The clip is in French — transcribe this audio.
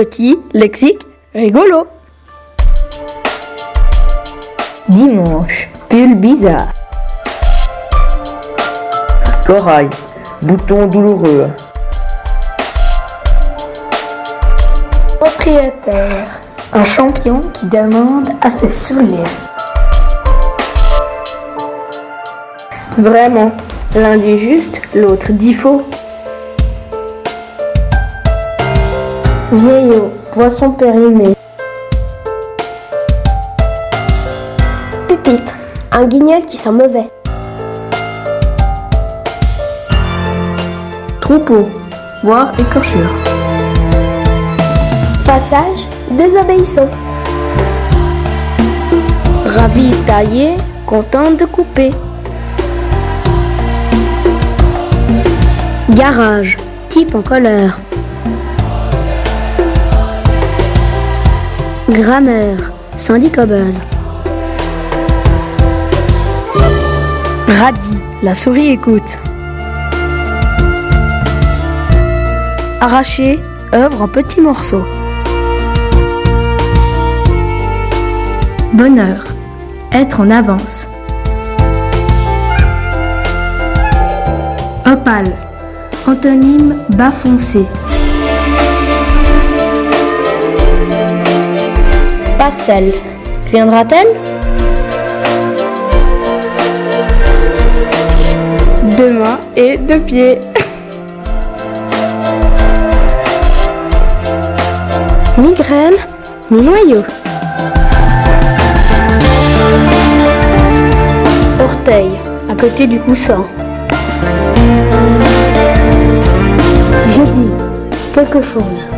Petit, lexique, rigolo. Dimanche, pull bizarre. Corail, bouton douloureux. Propriétaire, un champion qui demande à se saouler. Vraiment, l'un dit juste, l'autre dit faux. Vieillot, poisson périmé. Pupitre, un guignol qui sent mauvais. Troupeau, voire écorchure. Passage, désobéissant. Ravi taillé, content de couper. Garage, type en colère. Grammaire, syndicobeuse. Radis, la souris écoute. Arracher, œuvre en petits morceaux. Bonheur, être en avance. Opale, antonyme bas foncé. Pastel, viendra-t-elle? Deux mains et deux pieds. Migraine, mi-noyau. Orteil, à côté du coussin. Je dis quelque chose.